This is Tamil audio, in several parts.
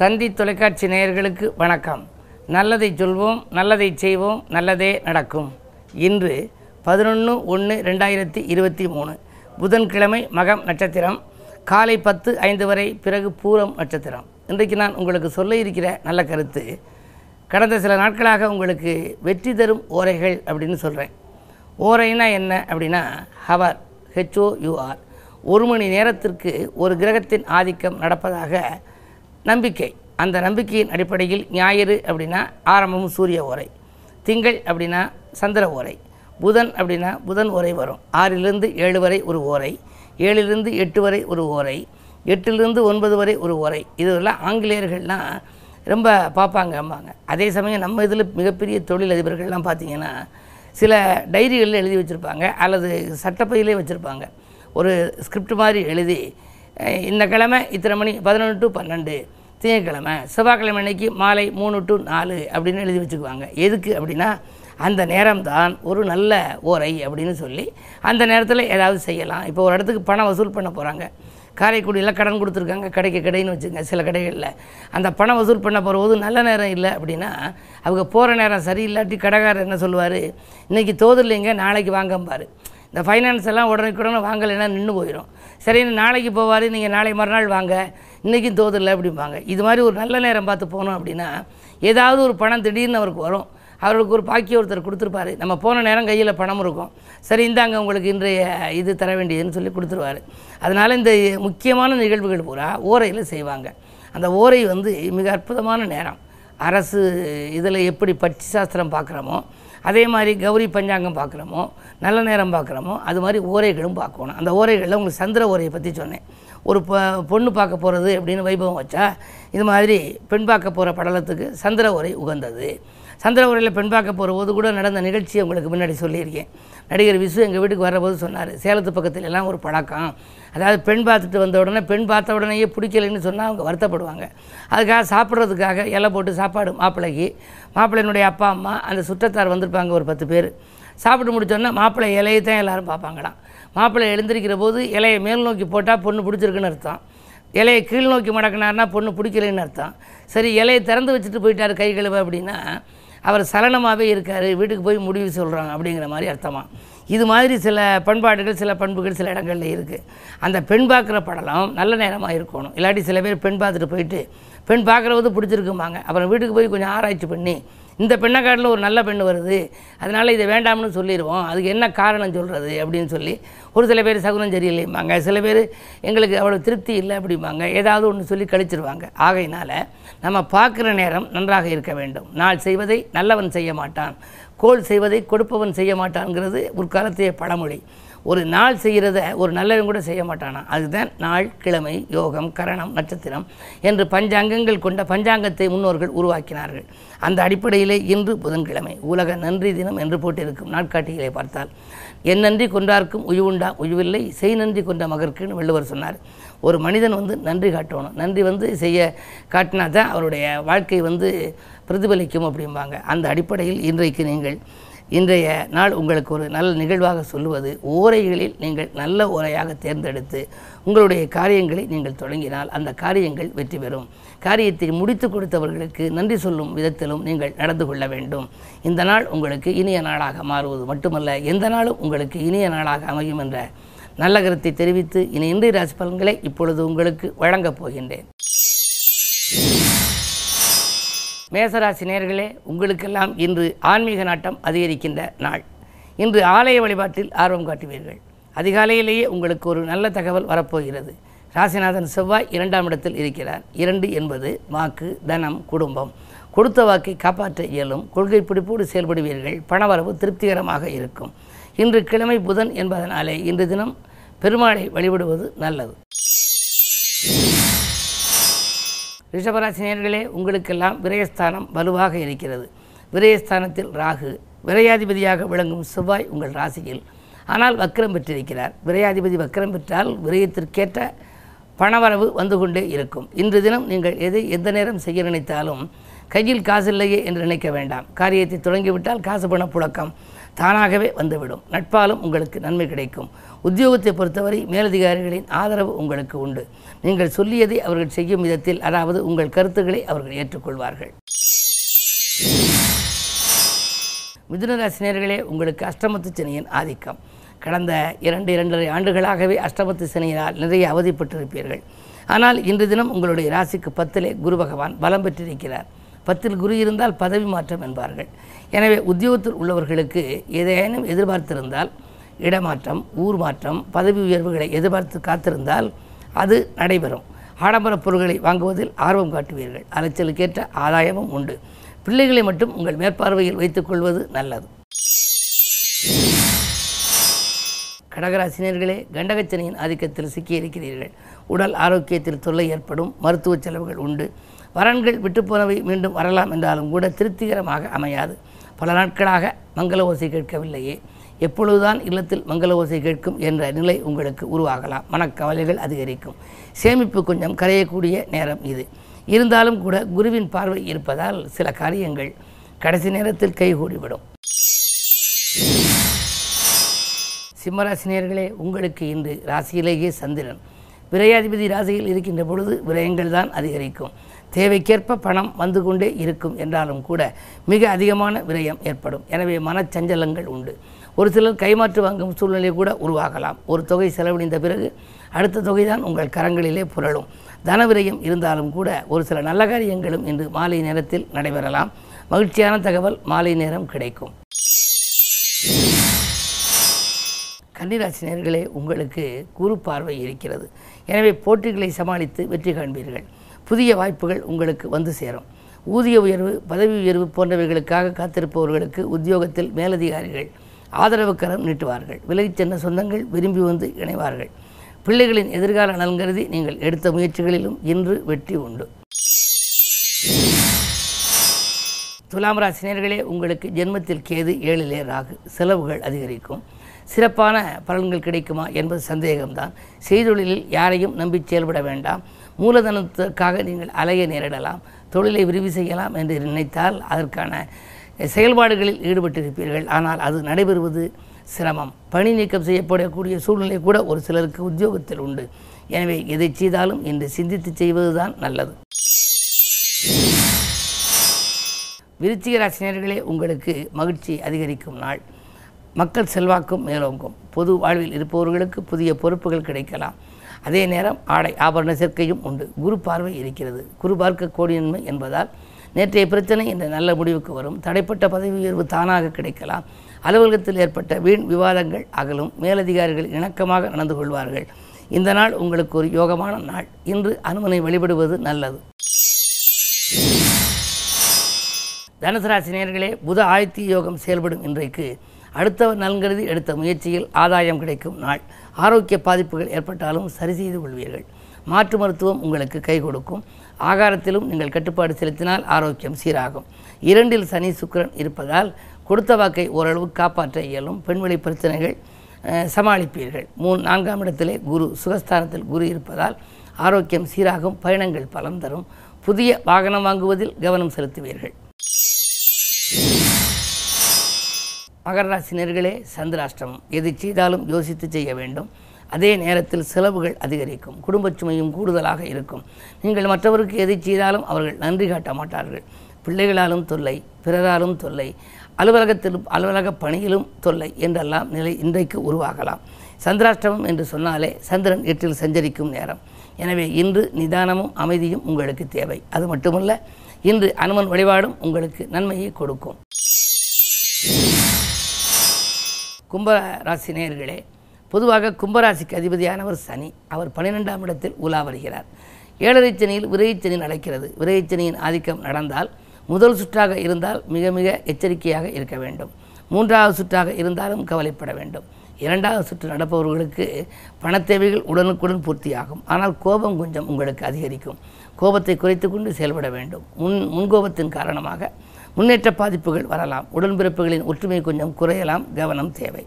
தந்தி தொலைக்காட்சி நேயர்களுக்கு வணக்கம். நல்லதை சொல்வோம் நல்லதை செய்வோம் நல்லதே நடக்கும். இன்று பதினொன்று ஒன்று ரெண்டாயிரத்தி இருபத்தி மூணு. புதன்கிழமை மகம் நட்சத்திரம். காலை பத்து ஐந்து வரை பிறகு பூரம் நட்சத்திரம். இன்றைக்கு நான் உங்களுக்கு சொல்ல இருக்கிற நல்ல கருத்து கடந்த சில நாட்களாக உங்களுக்கு வெற்றி தரும் ஓரைகள் அப்படின்னு சொல்கிறேன் ஓரைனா என்ன அப்படின்னா ஹவர் ஹெச்ஓ யூஆர் ஒரு மணி நேரத்திற்கு ஒரு கிரகத்தின் ஆதிக்கம் நடப்பதாக நம்பிக்கை. அந்த நம்பிக்கையின் அடிப்படையில் ஞாயிறு அப்படின்னா ஆரம்பமும் சூரிய ஓரை. திங்கள் அப்படின்னா சந்திர ஓரை. புதன் அப்படின்னா புதன் ஓரை வரும். ஆறிலிருந்து ஏழு வரை ஒரு ஓரை. ஏழிலிருந்து எட்டு வரை ஒரு ஓரை. எட்டிலிருந்து ஒன்பது வரை ஒரு ஓரை. இதெல்லாம் ஆங்கிலேயர்கள்லாம் ரொம்ப பார்ப்பாங்க அம்பாங்க. அதே சமயம் நம்ம இதில் மிகப்பெரிய தொழிலதிபர்கள்லாம் பார்த்தீங்கன்னா சில டைரிகளில் எழுதி வச்சுருப்பாங்க அல்லது சட்டப்பையிலே வச்சுருப்பாங்க. ஒரு ஸ்கிரிப்ட் மாதிரி எழுதி இந்த கிழமை இத்தனை மணி பதினொன்று டு பன்னெண்டு. திங்கக்கிழமை செவ்வாய்க்கிழமை அன்னைக்கு மாலை மூணு டு நாலு அப்படின்னு எழுதி வச்சுக்குவாங்க. எதுக்கு அப்படின்னா அந்த நேரம்தான் ஒரு நல்ல ஓரை அப்படின்னு சொல்லி அந்த நேரத்தில் ஏதாவது செய்யலாம். இப்போ ஒரு இடத்துக்கு பணம் வசூல் பண்ண போகிறாங்க காரைக்குடியில் கடன் கொடுத்துருக்காங்க. கடைக்கு கடைன்னு வச்சுங்க சில கடைகளில். அந்த பணம் வசூல் பண்ண போகிறபோது நல்ல நேரம் இல்லை அப்படின்னா அவங்க போகிற நேரம் சரியில்லாட்டி கடைக்காரர் என்ன சொல்லுவார்? இன்றைக்கி தோதில்லைங்க நாளைக்கு வாங்கம்பார். இந்த ஃபைனான்ஸ் எல்லாம் உடனுக்குடனே வாங்கலைன்னா நின்று போயிடும் சரின்னு நாளைக்கு போவார் நீங்கள் நாளை மறுநாள் வாங்க இன்றைக்கும் தோதில்லை அப்படிம்பாங்க. இது மாதிரி ஒரு நல்ல நேரம் பார்த்து போனோம் அப்படின்னா ஏதாவது ஒரு பணம் திடீர்னு அவருக்கு வரும். அவருக்கு ஒரு பாக்கி ஒருத்தர் கொடுத்துருப்பாரு. நம்ம போன நேரம் கையில் பணம் இருக்கும். சரி இந்தாங்க உங்களுக்கு இன்றைய இது தர வேண்டியதுன்னு சொல்லி கொடுத்துருவாரு. அதனால் இந்த முக்கியமான நிகழ்வுகள் பூரா ஓரையில் செய்வாங்க. அந்த ஓரை வந்து மிக அற்புதமான நேரம். அரசு இதில் எப்படி பட்சி சாஸ்திரம் பார்க்குறோமோ அதே மாதிரி கௌரி பஞ்சாங்கம் பார்க்குறோமோ நல்ல நேரம் பார்க்குறோமோ அது மாதிரி ஓரைகளும் பார்க்கணும். அந்த ஓரைகளில் உங்களுக்கு சந்திர ஓரையை பற்றி சொன்னேன். ஒரு பொ பொண்ணு பார்க்க போகிறது அப்படின்னு வைபவம் வச்சா இது மாதிரி பெண் பார்க்க போகிற படலத்துக்கு சந்திர ஓரை உகந்தது. சந்திரபுரியில் பெண் பார்க்க போகிற கூட நடந்த நிகழ்ச்சியை உங்களுக்கு முன்னாடி சொல்லியிருக்கேன். நடிகர் விசு எங்கள் வீட்டுக்கு வரபோது சொன்னார் சேலத்து பக்கத்துலலாம் ஒரு பழக்கம். அதாவது பெண் பார்த்துட்டு வந்த உடனே பெண் பார்த்த உடனேயே பிடிக்கலைன்னு சொன்னால் அவங்க வருத்தப்படுவாங்க. அதுக்காக சாப்பிட்றதுக்காக இலை போட்டு சாப்பாடு மாப்பிள்ளைக்கு மாப்பிள்ளையினுடைய அப்பா அம்மா அந்த சுற்றத்தார் வந்திருப்பாங்க ஒரு பத்து பேர். சாப்பிட்டு முடிச்சோன்னா மாப்பிள்ளை இலையை தான் எல்லோரும் பார்ப்பாங்களாம். மாப்பிள்ளை எழுந்திருக்கிற போது இலையை மேல் நோக்கி போட்டால் பொண்ணு பிடிச்சிருக்குன்னு அர்த்தம். இலையை கீழ் நோக்கி மடக்கினார்னா பொண்ணு பிடிக்கலைன்னு அர்த்தம். சரி இலையை திறந்து வச்சுட்டு போயிட்டார் கை கழுவ அப்படின்னா அவர் சலனமாகவே இருக்கார் வீட்டுக்கு போய் முடிவு சொல்கிறாங்க அப்படிங்கிற மாதிரி அர்த்தமாக இது மாதிரி சில பண்பாடுகள் சில பண்புகள் சில இடங்களில் இருக்குது அந்த பெண் பார்க்குற படலம் நல்ல நேரமாக இருக்கணும். இல்லாட்டி சில பேர் பெண் பார்த்துட்டு போயிட்டு பெண் பார்க்குறது பிடிச்சிருக்குமாங்க அப்புறம் வீட்டுக்கு போய் கொஞ்சம் ஆராய்ச்சி பண்ணி இந்த பெண்ணை காட்டில் ஒரு நல்ல பெண் வருது. அதனால் இதை வேண்டாம்னு சொல்லிடுவோம் அதுக்கு என்ன காரணம் சொல்கிறது அப்படின்னு சொல்லி ஒரு சில பேர் சகுனம் சரியில்லைம்பாங்க. சில பேர் எங்களுக்கு அவ்வளோ திருப்தி இல்லை அப்படிம்பாங்க. ஏதாவது ஒன்று சொல்லி கழிச்சிருவாங்க. ஆகையினால் நம்ம பார்க்குற நேரம் நன்றாக இருக்க வேண்டும். நாள் செய்வதை நல்லவன் செய்ய மாட்டான். கோல் செய்வதை கொடுப்பவன் செய்ய மாட்டான்ங்கிறது முற்காலத்தைய பழமொழி. ஒரு நாள் செய்கிறத ஒரு நல்லவன் கூட செய்ய மாட்டானா? அதுதான் நாள் கிழமை யோகம் கரணம் நட்சத்திரம் என்று பஞ்சாங்கங்கள் கொண்ட பஞ்சாங்கத்தை முன்னோர்கள் உருவாக்கினார்கள். அந்த அடிப்படையிலே இன்று புதன்கிழமை. உலக நன்றி தினம் என்று போட்டிருக்கும் நாட்காட்டிகளை பார்த்தால். என் நன்றி கொன்றார்க்கும் உய்வுண்டா உய்வில்லை. செய் நன்றி கொண்ட மகர்க்குன்னு வள்ளுவர் சொன்னார். ஒரு மனிதன் வந்து நன்றி காட்டணும். நன்றி வந்து செய்ய காட்டினா தான் அவருடைய வாழ்க்கை வந்து பிரதிபலிக்கும் அப்படிம்பாங்க. அந்த அடிப்படையில் இன்றைக்கு நீங்கள் இன்றைய நாள் உங்களுக்கு ஒரு நல்ல நிகழ்வாக சொல்லுவது ஓரைகளில் நீங்கள் நல்ல ஓரையாக தேர்ந்தெடுத்து உங்களுடைய காரியங்களை நீங்கள் தொடங்கினால் அந்த காரியங்கள் வெற்றி பெறும். காரியத்தை முடித்து கொடுத்தவர்களுக்கு நன்றி சொல்லும் விதத்திலும் நீங்கள் நடந்து கொள்ள வேண்டும். இந்த நாள் உங்களுக்கு இனிய நாளாக மாறுவது மட்டுமல்ல எந்த நாளும் உங்களுக்கு இனிய நாளாக அமையும் என்ற நல்ல கருத்தை தெரிவித்து இனி இன்றைய ராசி பலன்களை இப்பொழுது உங்களுக்கு வழங்கப் போகின்றேன். மேசராசி நேர்களே உங்களுக்கெல்லாம் இன்று ஆன்மீக நாட்டம் அதிகரிக்கின்ற நாள். இன்று ஆலய வழிபாட்டில் ஆர்வம் காட்டுவீர்கள். அதிகாலையிலேயே உங்களுக்கு ஒரு நல்ல தகவல் வரப்போகிறது. ராசிநாதன் செவ்வாய் இரண்டாம் இடத்தில் இருக்கிறார். இரண்டு என்பது வாக்கு தனம் குடும்பம். கொடுத்த வாக்கை காப்பாற்ற இயலும். கொள்கை பிடிப்போடு செயல்படுவீர்கள். பணவரவு திருப்திகரமாக இருக்கும். இன்று கிழமை புதன் என்பதனாலே இன்று தினம் பெருமாளை வழிபடுவது நல்லது. ரிஷபராசினியர்களே உங்களுக்கெல்லாம் விரயஸ்தானம் வலுவாக இருக்கிறது. விரயஸ்தானத்தில் ராகு விரையாதிபதியாக விளங்கும் செவ்வாய் உங்கள் ராசியில். ஆனால் வக்கரம் பெற்றிருக்கிறார். விரையாதிபதி வக்கரம் பெற்றால் விரயத்திற்கேற்ற பணவரவு வந்து கொண்டே இருக்கும். இன்று தினம் நீங்கள் எதை எந்த நேரம் செய்ய நினைத்தாலும் கையில் காசு இல்லையே என்று நினைக்க வேண்டாம். காரியத்தை தொடங்கிவிட்டால் காசு பண புழக்கம். தானாகவே வந்துவிடும். நட்பாலும் உங்களுக்கு நன்மை கிடைக்கும். உத்தியோகத்தை பொறுத்தவரை மேலதிகாரிகளின் ஆதரவு உங்களுக்கு உண்டு. நீங்கள் சொல்லியதை அவர்கள் செய்யும் விதத்தில் அதாவது உங்கள் கருத்துக்களை அவர்கள் ஏற்றுக்கொள்வார்கள். மிதுனராசினியர்களே உங்களுக்கு அஷ்டமத்து சனியின் ஆதிக்கம். கடந்த இரண்டு இரண்டரை ஆண்டுகளாகவே அஷ்டமத்து சனியினால் நிறைய அவதிப்பட்டிருப்பீர்கள். ஆனால் இன்று தினம் உங்களுடைய ராசிக்கு பத்திலே குரு பகவான் பலம் பெற்றிருக்கிறார். பத்தில் குரு இருந்தால் பதவி மாற்றம் என்பார்கள். எனவே உத்தியோகத்தில் உள்ளவர்களுக்கு ஏதேனும் எதிர்பார்த்திருந்தால் இடமாற்றம் ஊர் மாற்றம் பதவி உயர்வுகளை எதிர்பார்த்து காத்திருந்தால் அது நடைபெறும். ஆடம்பரப் பொருட்களை வாங்குவதில் ஆர்வம் காட்டுவீர்கள். அலைச்சலுக்கேற்ற ஆதாயமும் உண்டு. பிள்ளைகளை மட்டும் உங்கள் மேற்பார்வையில் வைத்துக்கொள்வது நல்லது. கடகராசினியர்களே கண்டகச்சனையின் ஆதிக்கத்தில் சிக்கியிருக்கிறீர்கள். உடல் ஆரோக்கியத்தில் தொல்லை ஏற்படும் மருத்துவ செலவுகள் உண்டு. வரன்கள் விட்டுப்போனவை மீண்டும் வரலாம் என்றாலும் கூட திருப்திகரமாக அமையாது. பல நாட்களாக மங்கள ஓசை கேட்கவில்லையே. எப்பொழுதுதான் இல்லத்தில் மங்கள ஓசை கேட்கும் என்ற நிலை உங்களுக்கு உருவாகலாம். மனக்கவலைகள் அதிகரிக்கும். சேமிப்பு கொஞ்சம் கரையக்கூடிய நேரம் இது. இருந்தாலும் கூட குருவின் பார்வை இருப்பதால் சில காரியங்கள் கடைசி நேரத்தில் கைகூடிவிடும். சிம்மராசினியர்களே உங்களுக்கு இன்று ராசியிலேயே சந்திரன். விரையாதிபதி ராசியில் இருக்கின்ற பொழுது விரயங்கள் தான் அதிகரிக்கும். தேவைக்கேற்ப பணம் வந்து கொண்டே இருக்கும் என்றாலும் கூட மிக அதிகமான விரயம் ஏற்படும். எனவே மனச்சஞ்சலங்கள் உண்டு. ஒரு சிலர் கைமாற்று வாங்கும் சூழ்நிலை கூட உருவாகலாம். ஒரு தொகை செலவழிந்த பிறகு அடுத்த தொகை தான் உங்கள் கரங்களிலே புரளும். தன விரயம் இருந்தாலும் கூட ஒரு சில நல்ல காரியங்களும் இன்று மாலை நேரத்தில் நடைபெறலாம். மகிழ்ச்சியான தகவல் மாலை நேரம் கிடைக்கும். கன்னிராசினியர்களே உங்களுக்கு குறு பார்வை இருக்கிறது. எனவே போட்டிகளை சமாளித்து வெற்றி காண்பீர்கள். புதிய வாய்ப்புகள் உங்களுக்கு வந்து சேரும். ஊதிய உயர்வு பதவி உயர்வு போன்றவைகளுக்காக காத்திருப்பவர்களுக்கு உத்தியோகத்தில் மேலதிகாரிகள் ஆதரவு கரம் நீட்டுவார்கள். விலகிச் சென்ற சொந்தங்கள் விரும்பி வந்து இணைவார்கள். பிள்ளைகளின் எதிர்கால நலன் கருதி நீங்கள் எடுத்த முயற்சிகளிலும் இன்று வெற்றி உண்டு. துலாம் ராசினியர்களே உங்களுக்கு ஜென்மத்தில் கேது ஏழிலே ராகு. செலவுகள் அதிகரிக்கும். சிறப்பான பலன்கள் கிடைக்குமா என்பது சந்தேகம்தான். செய்தொழிலில் யாரையும் நம்பி செயல்பட வேண்டாம். மூலதனத்திற்காக நீங்கள் அலைய நேரிடலாம் தொழிலை விரிவு செய்யலாம் என்று நினைத்தால் அதற்கான செயல்பாடுகளில் ஈடுபட்டிருப்பீர்கள். ஆனால் அது நடைபெறுவது சிரமம். பணி நீக்கம் செய்யப்படக்கூடிய சூழ்நிலை கூட ஒரு சிலருக்கு உத்தியோகத்தில் உண்டு. எனவே எதை செய்தாலும் இன்று சிந்தித்து செய்வதுதான் நல்லது. விருச்சிக ராசினியர்களே உங்களுக்கு மகிழ்ச்சி அதிகரிக்கும் நாள். மக்கள் செல்வாக்கும் மேலோங்கும். பொது வாழ்வில் இருப்பவர்களுக்கு புதிய பொறுப்புகள் கிடைக்கலாம். அதே நேரம் ஆடை ஆபரண சேர்க்கையும் உண்டு. குரு பார்வை இருக்கிறது. குரு பார்க்க கோடியின்மை என்பதால் நேற்றைய பிரச்சனை இந்த நல்ல முடிவுக்கு வரும். தடைப்பட்ட பதவி உயர்வு தானாக கிடைக்கலாம். அலுவலகத்தில் ஏற்பட்ட வீண் விவாதங்கள் அகலும். மேலதிகாரிகள் இணக்கமாக நடந்து கொள்வார்கள். இந்த நாள் உங்களுக்கு ஒரு யோகமான நாள். இன்று அனுமனை வழிபடுவது நல்லது. தனுசு ராசி புத ஆயத்தி யோகம் செயல்படும் இன்றைக்கு அடுத்தவர் நலன்கருதி எடுத்த முயற்சியில் ஆதாயம் கிடைக்கும் நாள். ஆரோக்கிய பாதிப்புகள் ஏற்பட்டாலும் சரி செய்து கொள்வீர்கள். மாற்று மருத்துவம் உங்களுக்கு கை கொடுக்கும். ஆகாரத்திலும் நீங்கள் கட்டுப்பாடு செலுத்தினால் ஆரோக்கியம் சீராகும். இரண்டில் சனி சுக்கரன் இருப்பதால் கொடுத்த வாக்கை ஓரளவு காப்பாற்ற இயலும். பெண்வெளி பிரச்சனைகள் சமாளிப்பீர்கள். மூணு நான்காம் இடத்திலே குரு சுகஸ்தானத்தில் குரு இருப்பதால் ஆரோக்கியம் சீராகும். பயணங்கள் பலம் தரும். புதிய வாகனம் வாங்குவதில் கவனம் செலுத்துவீர்கள். மகர ராசினியர்களே சந்திராஷ்டமம் எது செய்தாலும் யோசித்து செய்ய வேண்டும். அதே நேரத்தில் செலவுகள் அதிகரிக்கும். குடும்பச் சுமையும் கூடுதலாக இருக்கும். நீங்கள் மற்றவருக்கு எதை செய்தாலும் அவர்கள் நன்றி காட்ட மாட்டார்கள். பிள்ளைகளாலும் தொல்லை பிறராலும் தொல்லை அலுவலகத்திலும் அலுவலக பணியிலும் தொல்லை என்றெல்லாம் நிலை இன்றைக்கு உருவாகலாம். சந்திராஷ்டமம் என்று சொன்னாலே சந்திரன் எட்டில் சஞ்சரிக்கும் நேரம். எனவே இன்று நிதானமும் அமைதியும் உங்களுக்கு தேவை. அது மட்டுமல்ல இன்று அனுமன் வழிபாடும் உங்களுக்கு நன்மையை கொடுக்கும். கும்பராசி நேயர்களே பொதுவாக கும்பராசிக்கு அதிபதியானவர் சனி. அவர் பன்னிரெண்டாம் இடத்தில் உலா வருகிறார். ஏழரை சனியில் விரைச்சனி நடக்கிறது. விரைச்சனியின் ஆதிக்கம் நடந்தால் முதல் சுற்றாக இருந்தால் மிக மிக எச்சரிக்கையாக இருக்க வேண்டும். மூன்றாவது சுற்றாக இருந்தாலும் கவலைப்பட வேண்டும். இரண்டாவது சுற்று நடப்பவர்களுக்கு பணத்தேவைகள் உடனுக்குடன் பூர்த்தியாகும். ஆனால் கோபம் கொஞ்சம் உங்களுக்கு அதிகரிக்கும். கோபத்தை குறைத்து கொண்டு செயல்பட வேண்டும். முன் முன்கோபத்தின் காரணமாக முன்னேற்ற பாதிப்புகள் வரலாம். உடன்பிறப்புகளின் ஒற்றுமை கொஞ்சம் குறையலாம். கவனம் தேவை.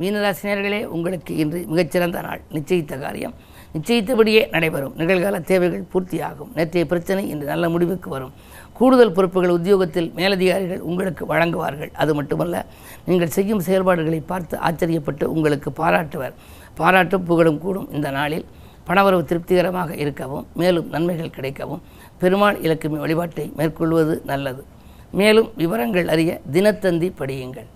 மீனராசினியர்களே உங்களுக்கு இன்று மிகச்சிறந்த நாள். நிச்சயித்த காரியம். நிச்சயித்தபடியே நடைபெறும். நிகழ்கால தேவைகள் பூர்த்தியாகும். நேற்றைய பிரச்சனை இன்று நல்ல முடிவுக்கு வரும். கூடுதல் பொறுப்புகள் உத்தியோகத்தில் மேலதிகாரிகள் உங்களுக்கு வழங்குவார்கள். அது மட்டுமல்ல நீங்கள் செய்யும் செயல்பாடுகளை பார்த்து ஆச்சரியப்பட்டு உங்களுக்கு பாராட்டுவர். பாராட்டும் புகழும் கூடும். இந்த நாளில் பணவரவு திருப்திகரமாக இருக்கவும் மேலும் நன்மைகள் கிடைக்கவும் பெருமாள் இலக்குமி வழிபாட்டை மேற்கொள்வது நல்லது. மேலும் விவரங்கள் அறிய தினத்தந்தி படியுங்கள்.